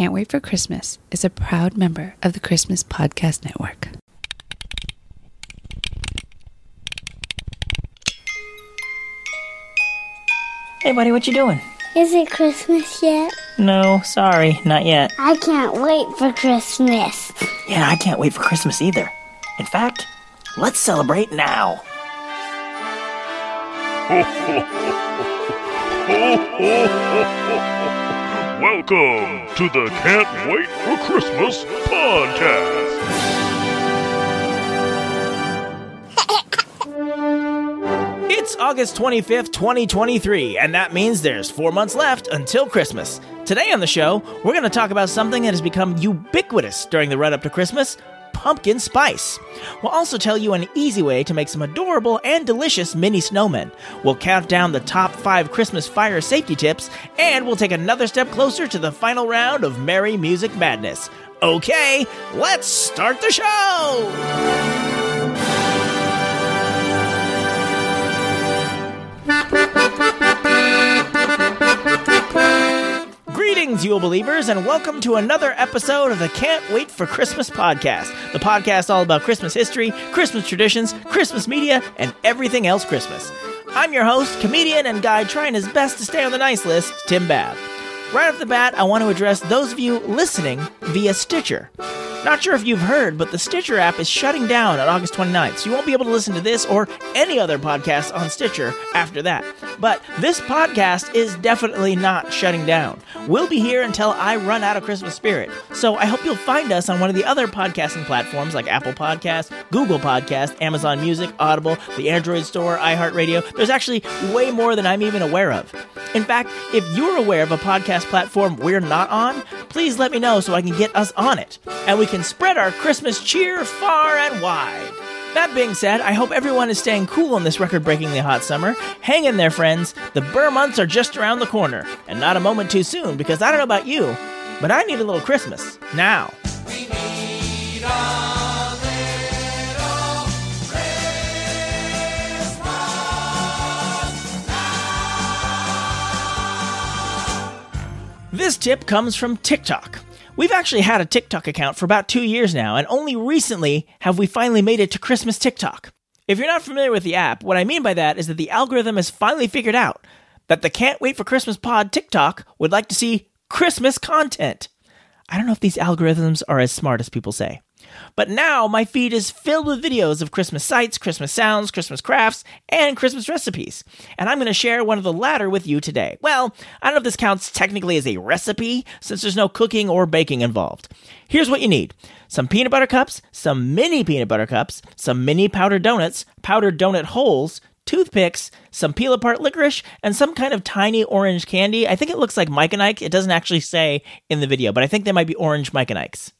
Can't Wait for Christmas is a proud member of the Christmas Podcast Network. Hey, buddy, what you doing? Is it Christmas yet? No, sorry, not yet. I can't wait for Christmas. Yeah, I can't wait for Christmas either. In fact, let's celebrate now. Welcome to the Can't Wait for Christmas podcast. It's August 25th, 2023, and that means there's four months left until Christmas. Today on the show, we're going to talk about something that has become ubiquitous during the run up to Christmas pumpkin spice. We'll also tell you an easy way to make some adorable and delicious mini snowmen. We'll count down the top five Christmas fire safety tips, and we'll take another step closer to the final round of Merry Music Madness. Okay, let's start the show! Greetings, Yule Believers, and welcome to another episode of the Can't Wait for Christmas podcast. The podcast all about Christmas history, Christmas traditions, Christmas media, and everything else Christmas. I'm your host, comedian, and guy trying his best to stay on the nice list, Tim Babb. Right off the bat, I want to address those of you listening via Stitcher. Not sure if you've heard, but the Stitcher app is shutting down on August 29th, so you won't be able to listen to this or any other podcast on Stitcher after that. But this podcast is definitely not shutting down. We'll be here until I run out of Christmas spirit. So I hope you'll find us on one of the other podcasting platforms like Apple Podcasts, Google Podcasts, Amazon Music, Audible, the Android Store, iHeartRadio. There's actually way more than I'm even aware of. In fact, if you're aware of a podcast platform we're not on, please let me know so I can get us on it. And we can spread our Christmas cheer far and wide. That being said, I hope everyone is staying cool in this record breakingly hot summer. Hang in there, friends. The Burr months are just around the corner, and not a moment too soon because I don't know about you, but I need a little Christmas now. This tip comes from TikTok. We've actually had a TikTok account for about two years now, and only recently have we finally made it to Christmas TikTok. If you're not familiar with the app, what I mean by that is that the algorithm has finally figured out that the Can't Wait for Christmas Pod TikTok would like to see Christmas content. I don't know if these algorithms are as smart as people say. But now my feed is filled with videos of Christmas sights, Christmas sounds, Christmas crafts, and Christmas recipes. And I'm going to share one of the latter with you today. Well, I don't know if this counts technically as a recipe, since there's no cooking or baking involved. Here's what you need some peanut butter cups, some mini peanut butter cups, some mini powdered donuts, powdered donut holes, toothpicks, some peel apart licorice, and some kind of tiny orange candy. I think it looks like Mike and Ike. It doesn't actually say in the video, but I think they might be orange Mike and Ikes.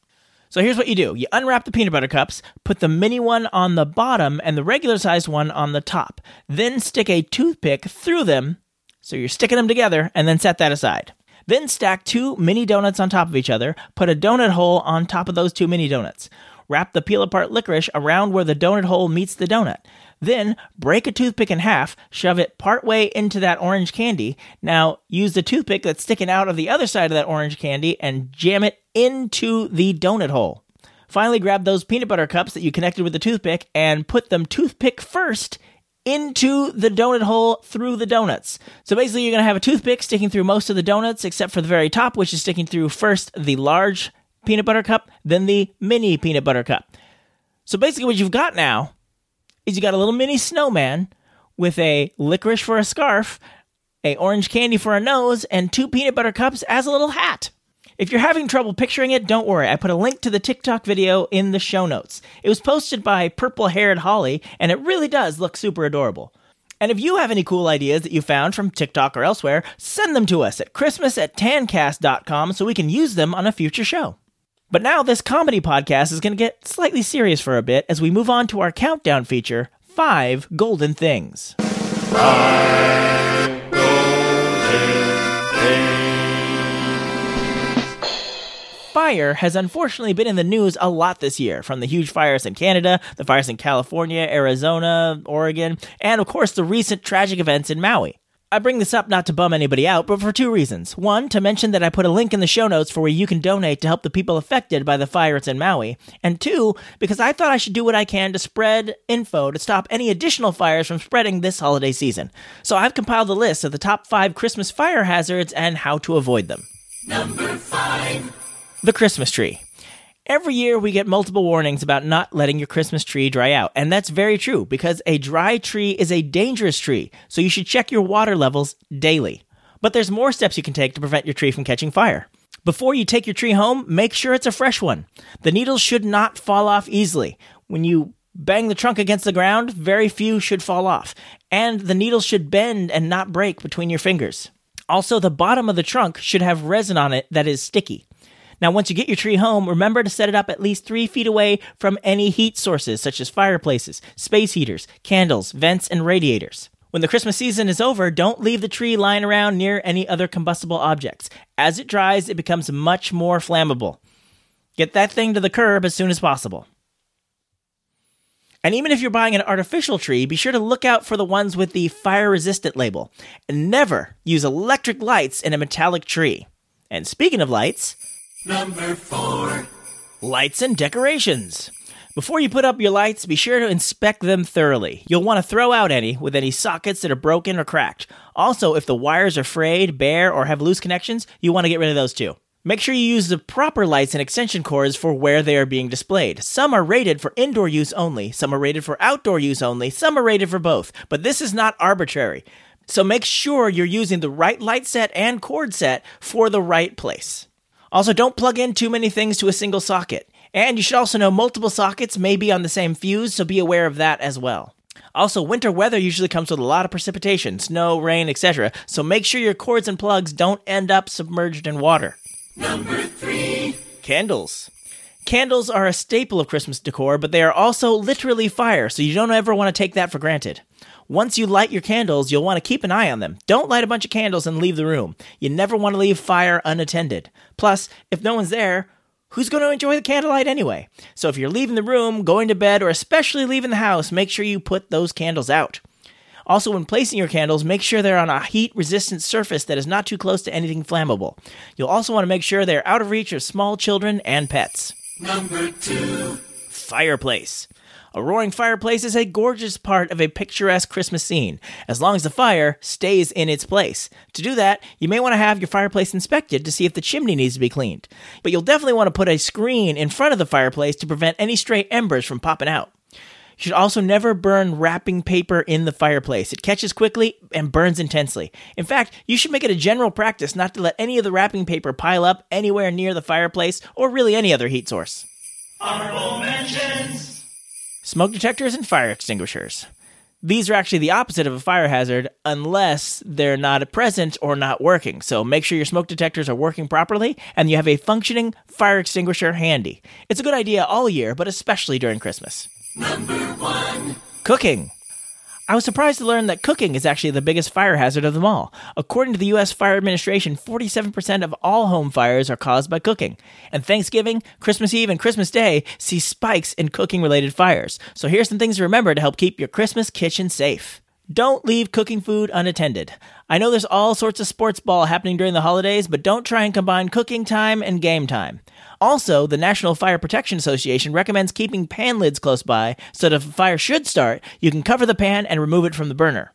So here's what you do you unwrap the peanut butter cups, put the mini one on the bottom and the regular sized one on the top. Then stick a toothpick through them. So you're sticking them together and then set that aside. Then stack two mini donuts on top of each other, put a donut hole on top of those two mini donuts. Wrap the peel apart licorice around where the donut hole meets the donut. Then break a toothpick in half, shove it partway into that orange candy. Now use the toothpick that's sticking out of the other side of that orange candy and jam it into the donut hole. Finally, grab those peanut butter cups that you connected with the toothpick and put them toothpick first into the donut hole through the donuts. So basically, you're going to have a toothpick sticking through most of the donuts except for the very top, which is sticking through first the large peanut butter cup, then the mini peanut butter cup. So basically, what you've got now is you got a little mini snowman with a licorice for a scarf, a orange candy for a nose, and two peanut butter cups as a little hat. If you're having trouble picturing it, don't worry. I put a link to the TikTok video in the show notes. It was posted by Purple Haired Holly, and it really does look super adorable. And if you have any cool ideas that you found from TikTok or elsewhere, send them to us at Christmas at tancast.com so we can use them on a future show. But now this comedy podcast is going to get slightly serious for a bit as we move on to our countdown feature Five Golden Things. Fire has unfortunately been in the news a lot this year, from the huge fires in Canada, the fires in California, Arizona, Oregon, and of course the recent tragic events in Maui. I bring this up not to bum anybody out, but for two reasons. One, to mention that I put a link in the show notes for where you can donate to help the people affected by the fires in Maui. And two, because I thought I should do what I can to spread info to stop any additional fires from spreading this holiday season. So I've compiled a list of the top five Christmas fire hazards and how to avoid them. Number five The Christmas tree. Every year we get multiple warnings about not letting your Christmas tree dry out, and that's very true because a dry tree is a dangerous tree, so you should check your water levels daily. But there's more steps you can take to prevent your tree from catching fire. Before you take your tree home, make sure it's a fresh one. The needles should not fall off easily. When you bang the trunk against the ground, very few should fall off, and the needles should bend and not break between your fingers. Also, the bottom of the trunk should have resin on it that is sticky. Now, once you get your tree home, remember to set it up at least three feet away from any heat sources such as fireplaces, space heaters, candles, vents, and radiators. When the Christmas season is over, don't leave the tree lying around near any other combustible objects. As it dries, it becomes much more flammable. Get that thing to the curb as soon as possible. And even if you're buying an artificial tree, be sure to look out for the ones with the fire resistant label. And never use electric lights in a metallic tree. And speaking of lights, Number four Lights and decorations. Before you put up your lights, be sure to inspect them thoroughly. You'll want to throw out any with any sockets that are broken or cracked. Also, if the wires are frayed, bare, or have loose connections, you want to get rid of those too. Make sure you use the proper lights and extension cords for where they are being displayed. Some are rated for indoor use only, some are rated for outdoor use only, some are rated for both, but this is not arbitrary. So make sure you're using the right light set and cord set for the right place. Also, don't plug in too many things to a single socket. And you should also know multiple sockets may be on the same fuse, so be aware of that as well. Also, winter weather usually comes with a lot of precipitation, snow, rain, etc., so make sure your cords and plugs don't end up submerged in water. Number three Candles. Candles are a staple of Christmas decor, but they are also literally fire, so you don't ever want to take that for granted. Once you light your candles, you'll want to keep an eye on them. Don't light a bunch of candles and leave the room. You never want to leave fire unattended. Plus, if no one's there, who's going to enjoy the candlelight anyway? So if you're leaving the room, going to bed, or especially leaving the house, make sure you put those candles out. Also, when placing your candles, make sure they're on a heat resistant surface that is not too close to anything flammable. You'll also want to make sure they're out of reach of small children and pets. Number two Fireplace. A roaring fireplace is a gorgeous part of a picturesque Christmas scene, as long as the fire stays in its place. To do that, you may want to have your fireplace inspected to see if the chimney needs to be cleaned. But you'll definitely want to put a screen in front of the fireplace to prevent any stray embers from popping out. You should also never burn wrapping paper in the fireplace. It catches quickly and burns intensely. In fact, you should make it a general practice not to let any of the wrapping paper pile up anywhere near the fireplace or really any other heat source. Honorable mentions smoke detectors and fire extinguishers. These are actually the opposite of a fire hazard unless they're not present or not working. So make sure your smoke detectors are working properly and you have a functioning fire extinguisher handy. It's a good idea all year, but especially during Christmas. Number one Cooking. I was surprised to learn that cooking is actually the biggest fire hazard of them all. According to the U.S. Fire Administration, 47% of all home fires are caused by cooking. And Thanksgiving, Christmas Eve, and Christmas Day see spikes in cooking related fires. So here's some things to remember to help keep your Christmas kitchen safe. Don't leave cooking food unattended. I know there's all sorts of sports ball happening during the holidays, but don't try and combine cooking time and game time. Also, the National Fire Protection Association recommends keeping pan lids close by so that if a fire should start, you can cover the pan and remove it from the burner.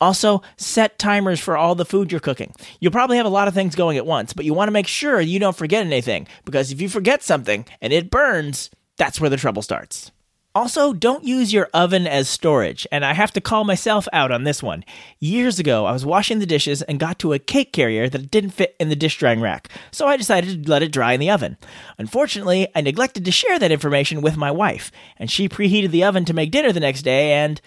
Also, set timers for all the food you're cooking. You'll probably have a lot of things going at once, but you want to make sure you don't forget anything, because if you forget something and it burns, that's where the trouble starts. Also, don't use your oven as storage, and I have to call myself out on this one. Years ago, I was washing the dishes and got to a cake carrier that didn't fit in the dish drying rack, so I decided to let it dry in the oven. Unfortunately, I neglected to share that information with my wife, and she preheated the oven to make dinner the next day, and.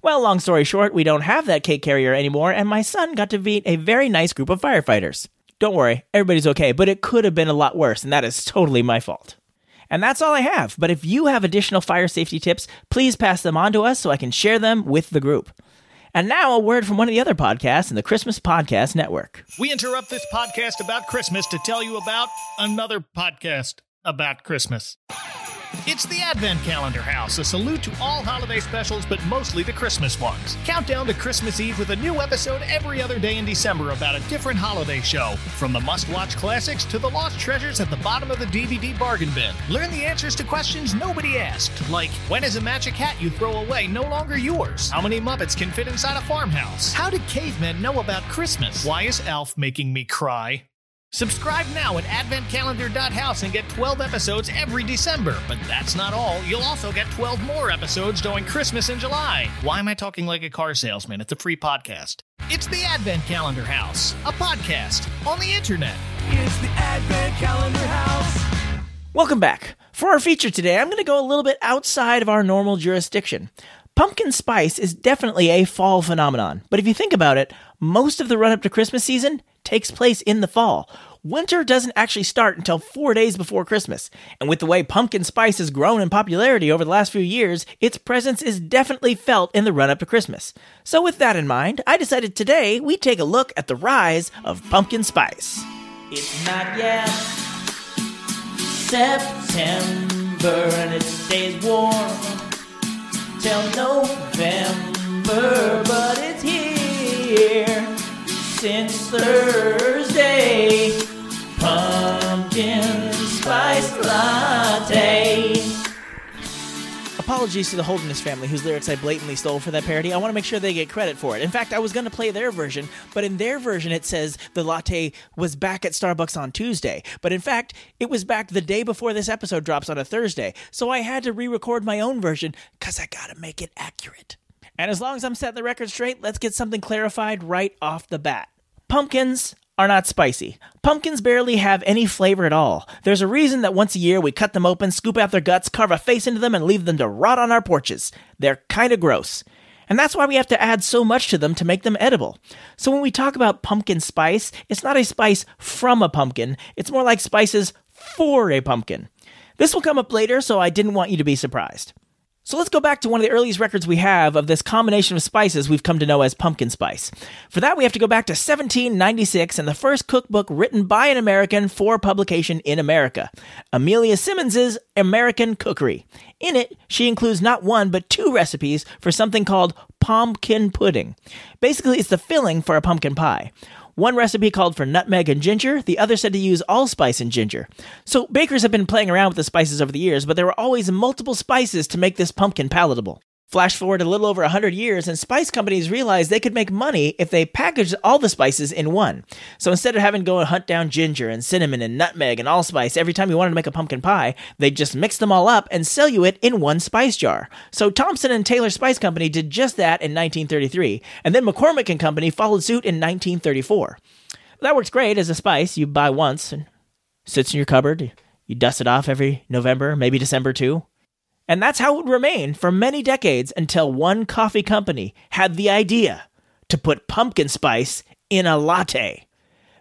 Well, long story short, we don't have that cake carrier anymore, and my son got to meet a very nice group of firefighters. Don't worry, everybody's okay, but it could have been a lot worse, and that is totally my fault. And that's all I have. But if you have additional fire safety tips, please pass them on to us so I can share them with the group. And now a word from one of the other podcasts in the Christmas Podcast Network. We interrupt this podcast about Christmas to tell you about another podcast about Christmas. It's the Advent Calendar House, a salute to all holiday specials, but mostly the Christmas ones. Countdown to Christmas Eve with a new episode every other day in December about a different holiday show. From the must watch classics to the lost treasures at the bottom of the DVD bargain bin. Learn the answers to questions nobody asked, like when is a magic hat you throw away no longer yours? How many Muppets can fit inside a farmhouse? How did cavemen know about Christmas? Why is Elf making me cry? Subscribe now at adventcalendar.house and get 12 episodes every December. But that's not all. You'll also get 12 more episodes during Christmas in July. Why am I talking like a car salesman? It's a free podcast. It's the Advent Calendar House, a podcast on the internet. It's the Advent Calendar House. Welcome back. For our feature today, I'm going to go a little bit outside of our normal jurisdiction. Pumpkin spice is definitely a fall phenomenon, but if you think about it, most of the run up to Christmas season takes place in the fall. Winter doesn't actually start until four days before Christmas, and with the way pumpkin spice has grown in popularity over the last few years, its presence is definitely felt in the run up to Christmas. So, with that in mind, I decided today we'd take a look at the rise of pumpkin spice. It's not yet September and it stays warm till November, but it's here since Thursday. Pumpkin spice latte. Apologies to the Holderness family, whose lyrics I blatantly stole for that parody. I want to make sure they get credit for it. In fact, I was going to play their version, but in their version, it says the latte was back at Starbucks on Tuesday. But in fact, it was back the day before this episode drops on a Thursday. So I had to re record my own version because I got to make it accurate. And as long as I'm setting the record straight, let's get something clarified right off the bat. Pumpkins are not spicy. Pumpkins barely have any flavor at all. There's a reason that once a year we cut them open, scoop out their guts, carve a face into them, and leave them to rot on our porches. They're kinda gross. And that's why we have to add so much to them to make them edible. So when we talk about pumpkin spice, it's not a spice from a pumpkin, it's more like spices for a pumpkin. This will come up later, so I didn't want you to be surprised. So let's go back to one of the earliest records we have of this combination of spices we've come to know as pumpkin spice. For that, we have to go back to 1796 and the first cookbook written by an American for publication in America, Amelia Simmons's American Cookery. In it, she includes not one but two recipes for something called pumpkin pudding. Basically, it's the filling for a pumpkin pie. One recipe called for nutmeg and ginger, the other said to use allspice and ginger. So bakers have been playing around with the spices over the years, but there were always multiple spices to make this pumpkin palatable. Flash forward a little over 100 years, and spice companies realized they could make money if they packaged all the spices in one. So instead of having to go and hunt down ginger and cinnamon and nutmeg and allspice every time you wanted to make a pumpkin pie, they just mix them all up and sell you it in one spice jar. So Thompson and Taylor Spice Company did just that in 1933, and then McCormick and Company followed suit in 1934. That works great as a spice you buy once and sits in your cupboard. You dust it off every November, maybe December too. And that's how it would remain for many decades until one coffee company had the idea to put pumpkin spice in a latte.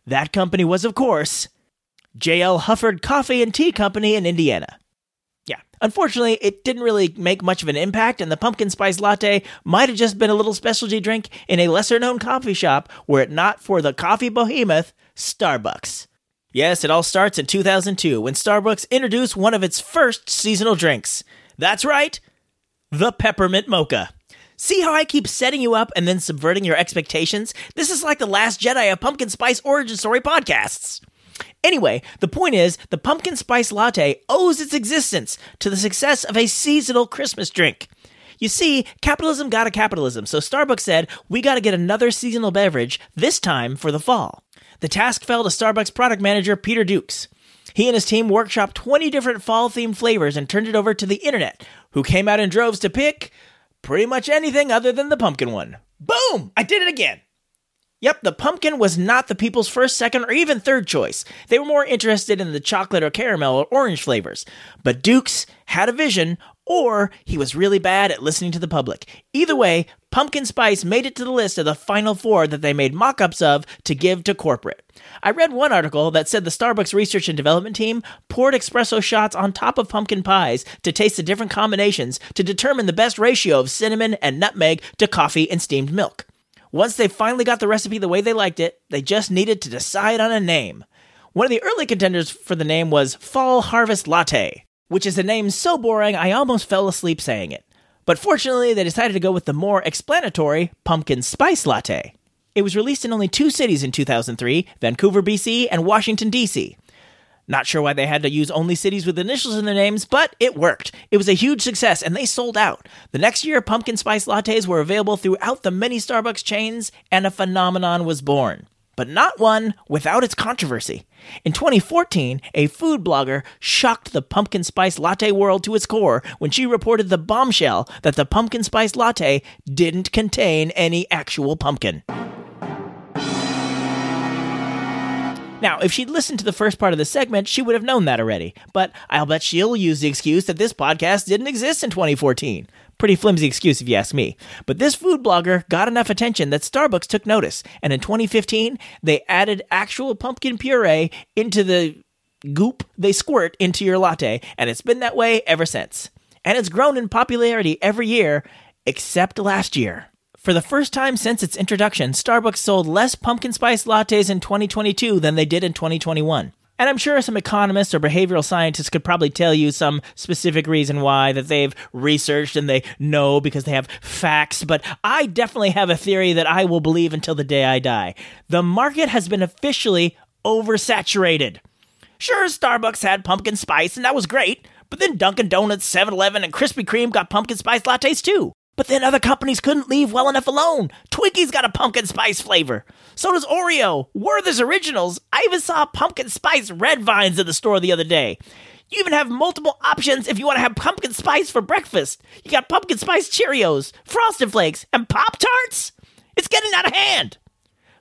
That company was, of course, J.L. Hufford Coffee and Tea Company in Indiana. Yeah, unfortunately, it didn't really make much of an impact, and the pumpkin spice latte might have just been a little specialty drink in a lesser known coffee shop were it not for the coffee behemoth, Starbucks. Yes, it all starts in 2002 when Starbucks introduced one of its first seasonal drinks. That's right, the peppermint mocha. See how I keep setting you up and then subverting your expectations? This is like the Last Jedi of Pumpkin Spice Origin Story podcasts. Anyway, the point is, the pumpkin spice latte owes its existence to the success of a seasonal Christmas drink. You see, capitalism got a capitalism, so Starbucks said, we gotta get another seasonal beverage, this time for the fall. The task fell to Starbucks product manager Peter Dukes. He and his team workshopped 20 different fall themed flavors and turned it over to the internet, who came out in droves to pick pretty much anything other than the pumpkin one. Boom! I did it again! Yep, the pumpkin was not the people's first, second, or even third choice. They were more interested in the chocolate or caramel or orange flavors. But Dukes had a vision, or he was really bad at listening to the public. Either way, pumpkin spice made it to the list of the final four that they made mock ups of to give to corporate. I read one article that said the Starbucks research and development team poured espresso shots on top of pumpkin pies to taste the different combinations to determine the best ratio of cinnamon and nutmeg to coffee and steamed milk. Once they finally got the recipe the way they liked it, they just needed to decide on a name. One of the early contenders for the name was Fall Harvest Latte. which is a name so boring I almost fell asleep saying it. But fortunately, they decided to go with the more explanatory Pumpkin Spice Latte. It was released in only two cities in 2003 Vancouver, BC, and Washington, D.C. Not sure why they had to use only cities with initials in their names, but it worked. It was a huge success and they sold out. The next year, pumpkin spice lattes were available throughout the many Starbucks chains, and a phenomenon was born. But not one without its controversy. In 2014, a food blogger shocked the pumpkin spice latte world to its core when she reported the bombshell that the pumpkin spice latte didn't contain any actual pumpkin. Now, if she'd listened to the first part of the segment, she would have known that already. But I'll bet she'll use the excuse that this podcast didn't exist in 2014. Pretty flimsy excuse if you ask me. But this food blogger got enough attention that Starbucks took notice, and in 2015, they added actual pumpkin puree into the goop they squirt into your latte, and it's been that way ever since. And it's grown in popularity every year, except last year. For the first time since its introduction, Starbucks sold less pumpkin spice lattes in 2022 than they did in 2021. And I'm sure some economists or behavioral scientists could probably tell you some specific reason why that they've researched and they know because they have facts, but I definitely have a theory that I will believe until the day I die. The market has been officially oversaturated. Sure, Starbucks had pumpkin spice and that was great, but then Dunkin' Donuts, 7-Eleven, and Krispy Kreme got pumpkin spice lattes too. But then other companies couldn't leave well enough alone. Twinkies got a pumpkin spice flavor. So does Oreo. Werther's Originals. I even saw pumpkin spice red vines in the store the other day. You even have multiple options if you want to have pumpkin spice for breakfast. You got pumpkin spice Cheerios, Frosted Flakes, and Pop Tarts. It's getting out of hand.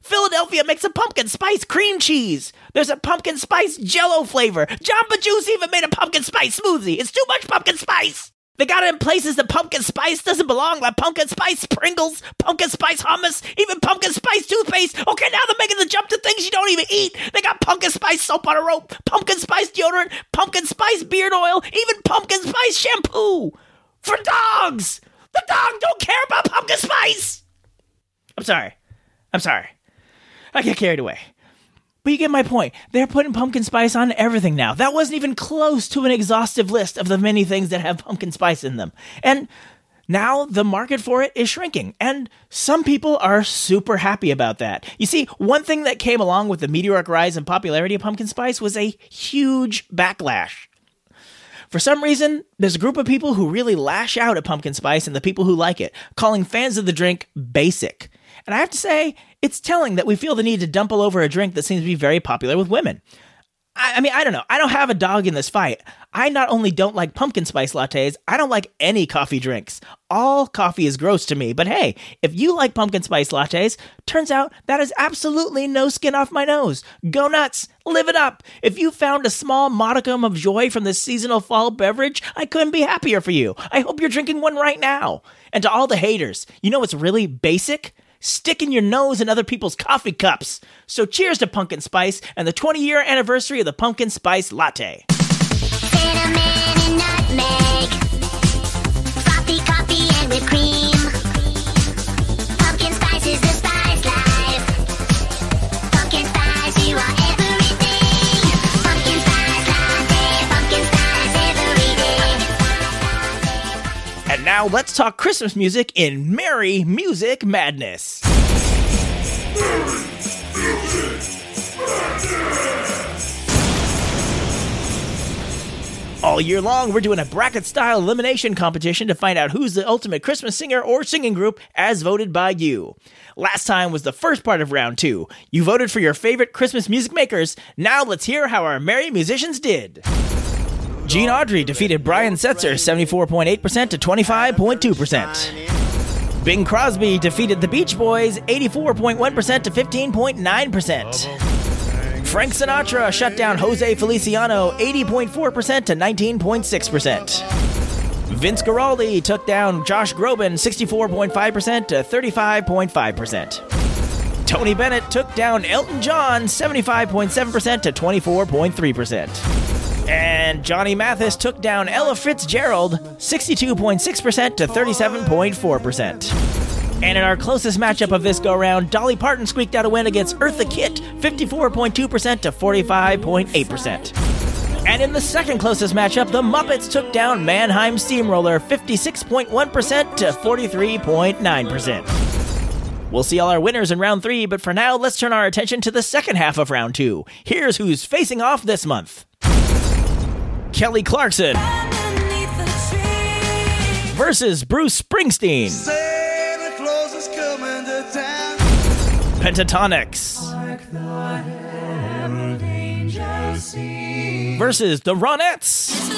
Philadelphia makes a pumpkin spice cream cheese. There's a pumpkin spice jello flavor. Jamba Juice even made a pumpkin spice smoothie. It's too much pumpkin spice. They got it in places that pumpkin spice doesn't belong, like pumpkin spice Pringles, pumpkin spice hummus, even pumpkin spice toothpaste. Okay, now they're making the jump to things you don't even eat. They got pumpkin spice soap on a rope, pumpkin spice deodorant, pumpkin spice beard oil, even pumpkin spice shampoo. For dogs! The dog don't care about pumpkin spice! I'm sorry. I'm sorry. I get carried away. But you get my point. They're putting pumpkin spice on everything now. That wasn't even close to an exhaustive list of the many things that have pumpkin spice in them. And now the market for it is shrinking, and some people are super happy about that. You see, one thing that came along with the meteoric rise in popularity of pumpkin spice was a huge backlash. For some reason, there's a group of people who really lash out at pumpkin spice and the people who like it, calling fans of the drink basic. And I have to say, it's telling that we feel the need to dump all over a drink that seems to be very popular with women. I, I, mean, I don't know. I don't have a dog in this fight. I not only don't like pumpkin spice lattes, I don't like any coffee drinks. All coffee is gross to me, but hey, if you like pumpkin spice lattes, turns out that is absolutely no skin off my nose. Go nuts! Live it up! If you found a small modicum of joy from this seasonal fall beverage, I couldn't be happier for you. I hope you're drinking one right now. And to all the haters, you know what's really basic? Sticking your nose in other people's coffee cups. So cheers to pumpkin spice and the 20 year anniversary of the pumpkin spice latte. Cinnamon and nutmeg. Frothy coffee and whipped cream. Now let's talk Christmas music in Merry Music Madness. All year long, we're doing a bracket style elimination competition to find out who's the ultimate Christmas singer or singing group as voted by you. Last time was the first part of round two. You voted for your favorite Christmas music makers. Now let's hear how our merry musicians did. Gene Autry defeated Brian Setzer 74.8% to 25.2%. Bing Crosby defeated the Beach Boys 84.1% to 15.9%. Frank Sinatra shut down Jose Feliciano 80.4% to 19.6%. Vince Guaraldi took down Josh Groban 64.5% to 35.5%. Tony Bennett took down Elton John 75.7% to 24.3%. And Johnny Mathis took down Ella Fitzgerald 62.6% to 37.4%. And in our closest matchup of this go round, Dolly Parton squeaked out a win against Eartha Kitt 54.2% to 45.8%. And in the second closest matchup, the Muppets took down Mannheim Steamroller 56.1% to 43.9%. We'll see all our winners in round three, but for now, let's turn our attention to the second half of round two. Here's who's facing off this month Kelly Clarkson versus Bruce Springsteen. Santa Claus is coming to town. Pentatonix versus the Ronettes.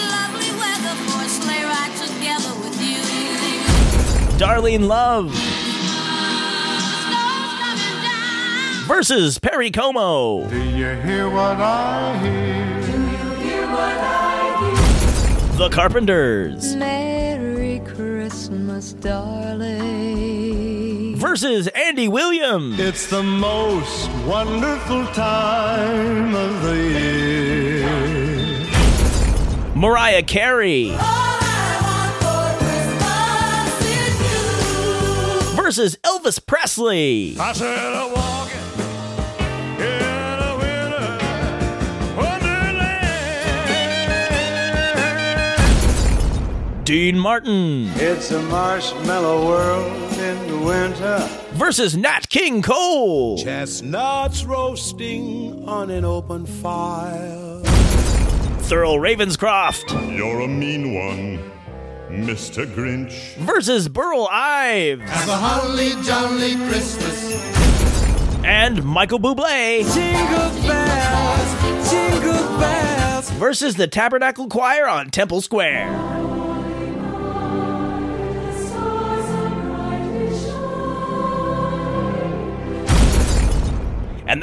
Darlene Love versus Perry Como. Do you hear what I hear? The Carpenters Merry Christmas, darling. versus Andy Williams. It's the most wonderful time of the year. Mariah Carey versus Elvis Presley. Dean Martin It's a marshmallow world in the winter. versus Nat King Cole. Chestnuts roasting on an open fire. Thurl Ravenscroft You're a mean one, Mr. Grinch. versus Burl Ives. Have a holly jolly Christmas. And Michael Bublé Jingle bells, jingle bells. versus the Tabernacle Choir on Temple Square.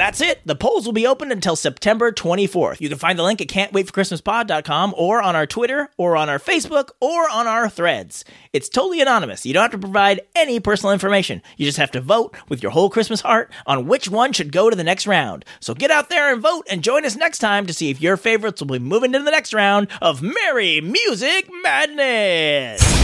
That's it. The polls will be open until September 24th. You can find the link at can'twaitforchristmaspod.com or on our Twitter or on our Facebook or on our threads. It's totally anonymous. You don't have to provide any personal information. You just have to vote with your whole Christmas heart on which one should go to the next round. So get out there and vote and join us next time to see if your favorites will be moving to the next round of Merry Music Madness.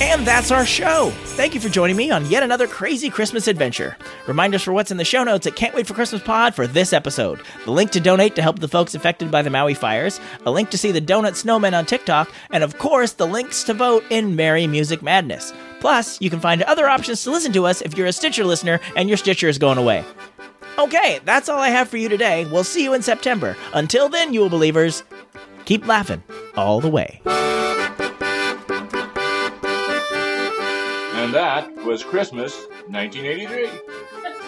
And that's our show. Thank you for joining me on yet another crazy Christmas adventure. Reminders for what's in the show notes at Can't Wait for Christmas Pod for this episode. The link to donate to help the folks affected by the Maui fires, a link to see the Donut Snowman on TikTok, and of course, the links to vote in Merry Music Madness. Plus, you can find other options to listen to us if you're a Stitcher listener and your Stitcher is going away. Okay, that's all I have for you today. We'll see you in September. Until then, Yule believers, keep laughing all the way. And that was Christmas 1983.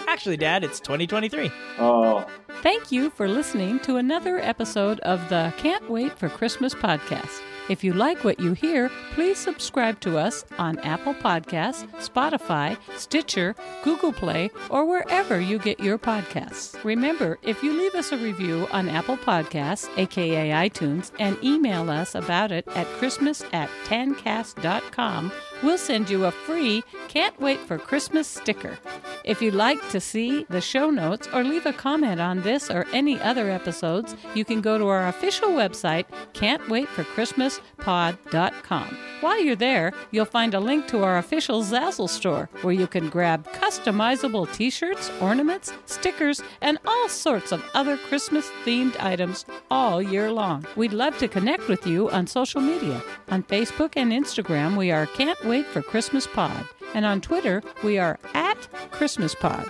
Actually, Dad, it's 2023. Oh. Thank you for listening to another episode of the Can't Wait for Christmas podcast. If you like what you hear, please subscribe to us on Apple Podcasts, Spotify, Stitcher, Google Play, or wherever you get your podcasts. Remember, if you leave us a review on Apple Podcasts, aka iTunes, and email us about it at Christmas at tancast.com, we'll send you a free Can't Wait for Christmas sticker. If you'd like to see the show notes or leave a comment on this or any other episodes, you can go to our official website, can'twaitforchristmaspod.com. While you're there, you'll find a link to our official Zazzle store where you can grab customizable t shirts, ornaments, stickers, and all sorts of other Christmas themed items all year long. We'd love to connect with you on social media. On Facebook and Instagram, we are Can't Wait for Christmas Pod. And on Twitter, we are at Christmas Pod.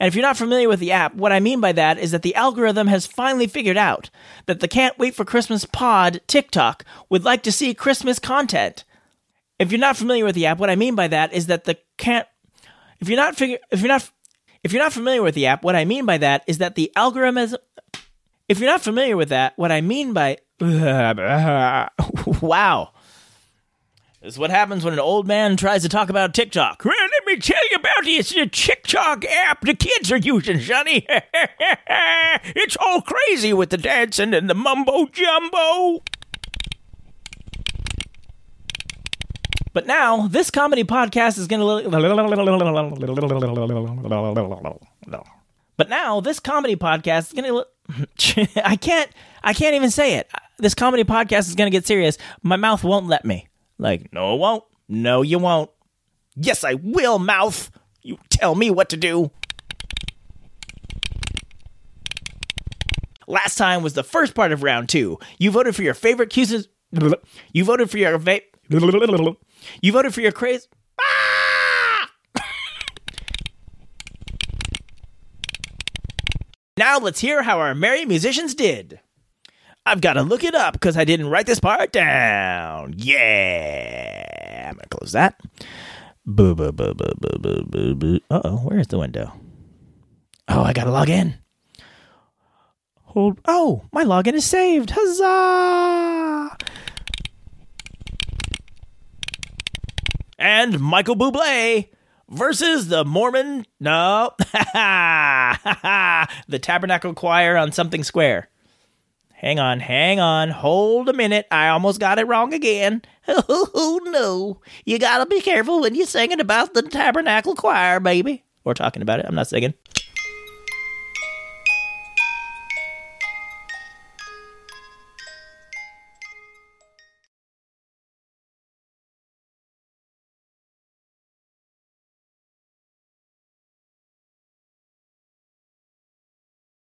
And if you're not familiar with the app, what I mean by that is that the algorithm has finally figured out that the Can't Wait for Christmas pod TikTok would like to see Christmas content. If you're not familiar with the app, what I mean by that is that the can't if you're not figure if you're not if you're not familiar with the app, what I mean by that is that the algorithm is if you're not familiar with that, what I mean by wow. This is what happens when an old man tries to talk about TikTok. Well, let me tell you about this the TikTok app the kids are using, Sonny. it's all crazy with the dancing and the mumbo jumbo. But now, this comedy podcast is going to. But now, this comedy podcast is going to. I can't. I can't even say it. This comedy podcast is going to get serious. My mouth won't let me. Like, no, it won't. No, you won't. Yes, I will, mouth. You tell me what to do. Last time was the first part of round two. You voted for your favorite cues. You voted for your va- You voted for your craze. Ah! now let's hear how our merry musicians did. I've got to look it up because I didn't write this part down. Yeah. I'm going to close that. Boo, boo, boo, boo, boo, boo, boo, boo. Uh oh, where's the window? Oh, I got to log in. Hold. Oh, my login is saved. Huzzah! And Michael Bublé versus the Mormon. No. the Tabernacle Choir on something square. Hang on, hang on, hold a minute. I almost got it wrong again. Oh, no. You gotta be careful when you're singing about the Tabernacle Choir, baby. We're talking about it. I'm not singing.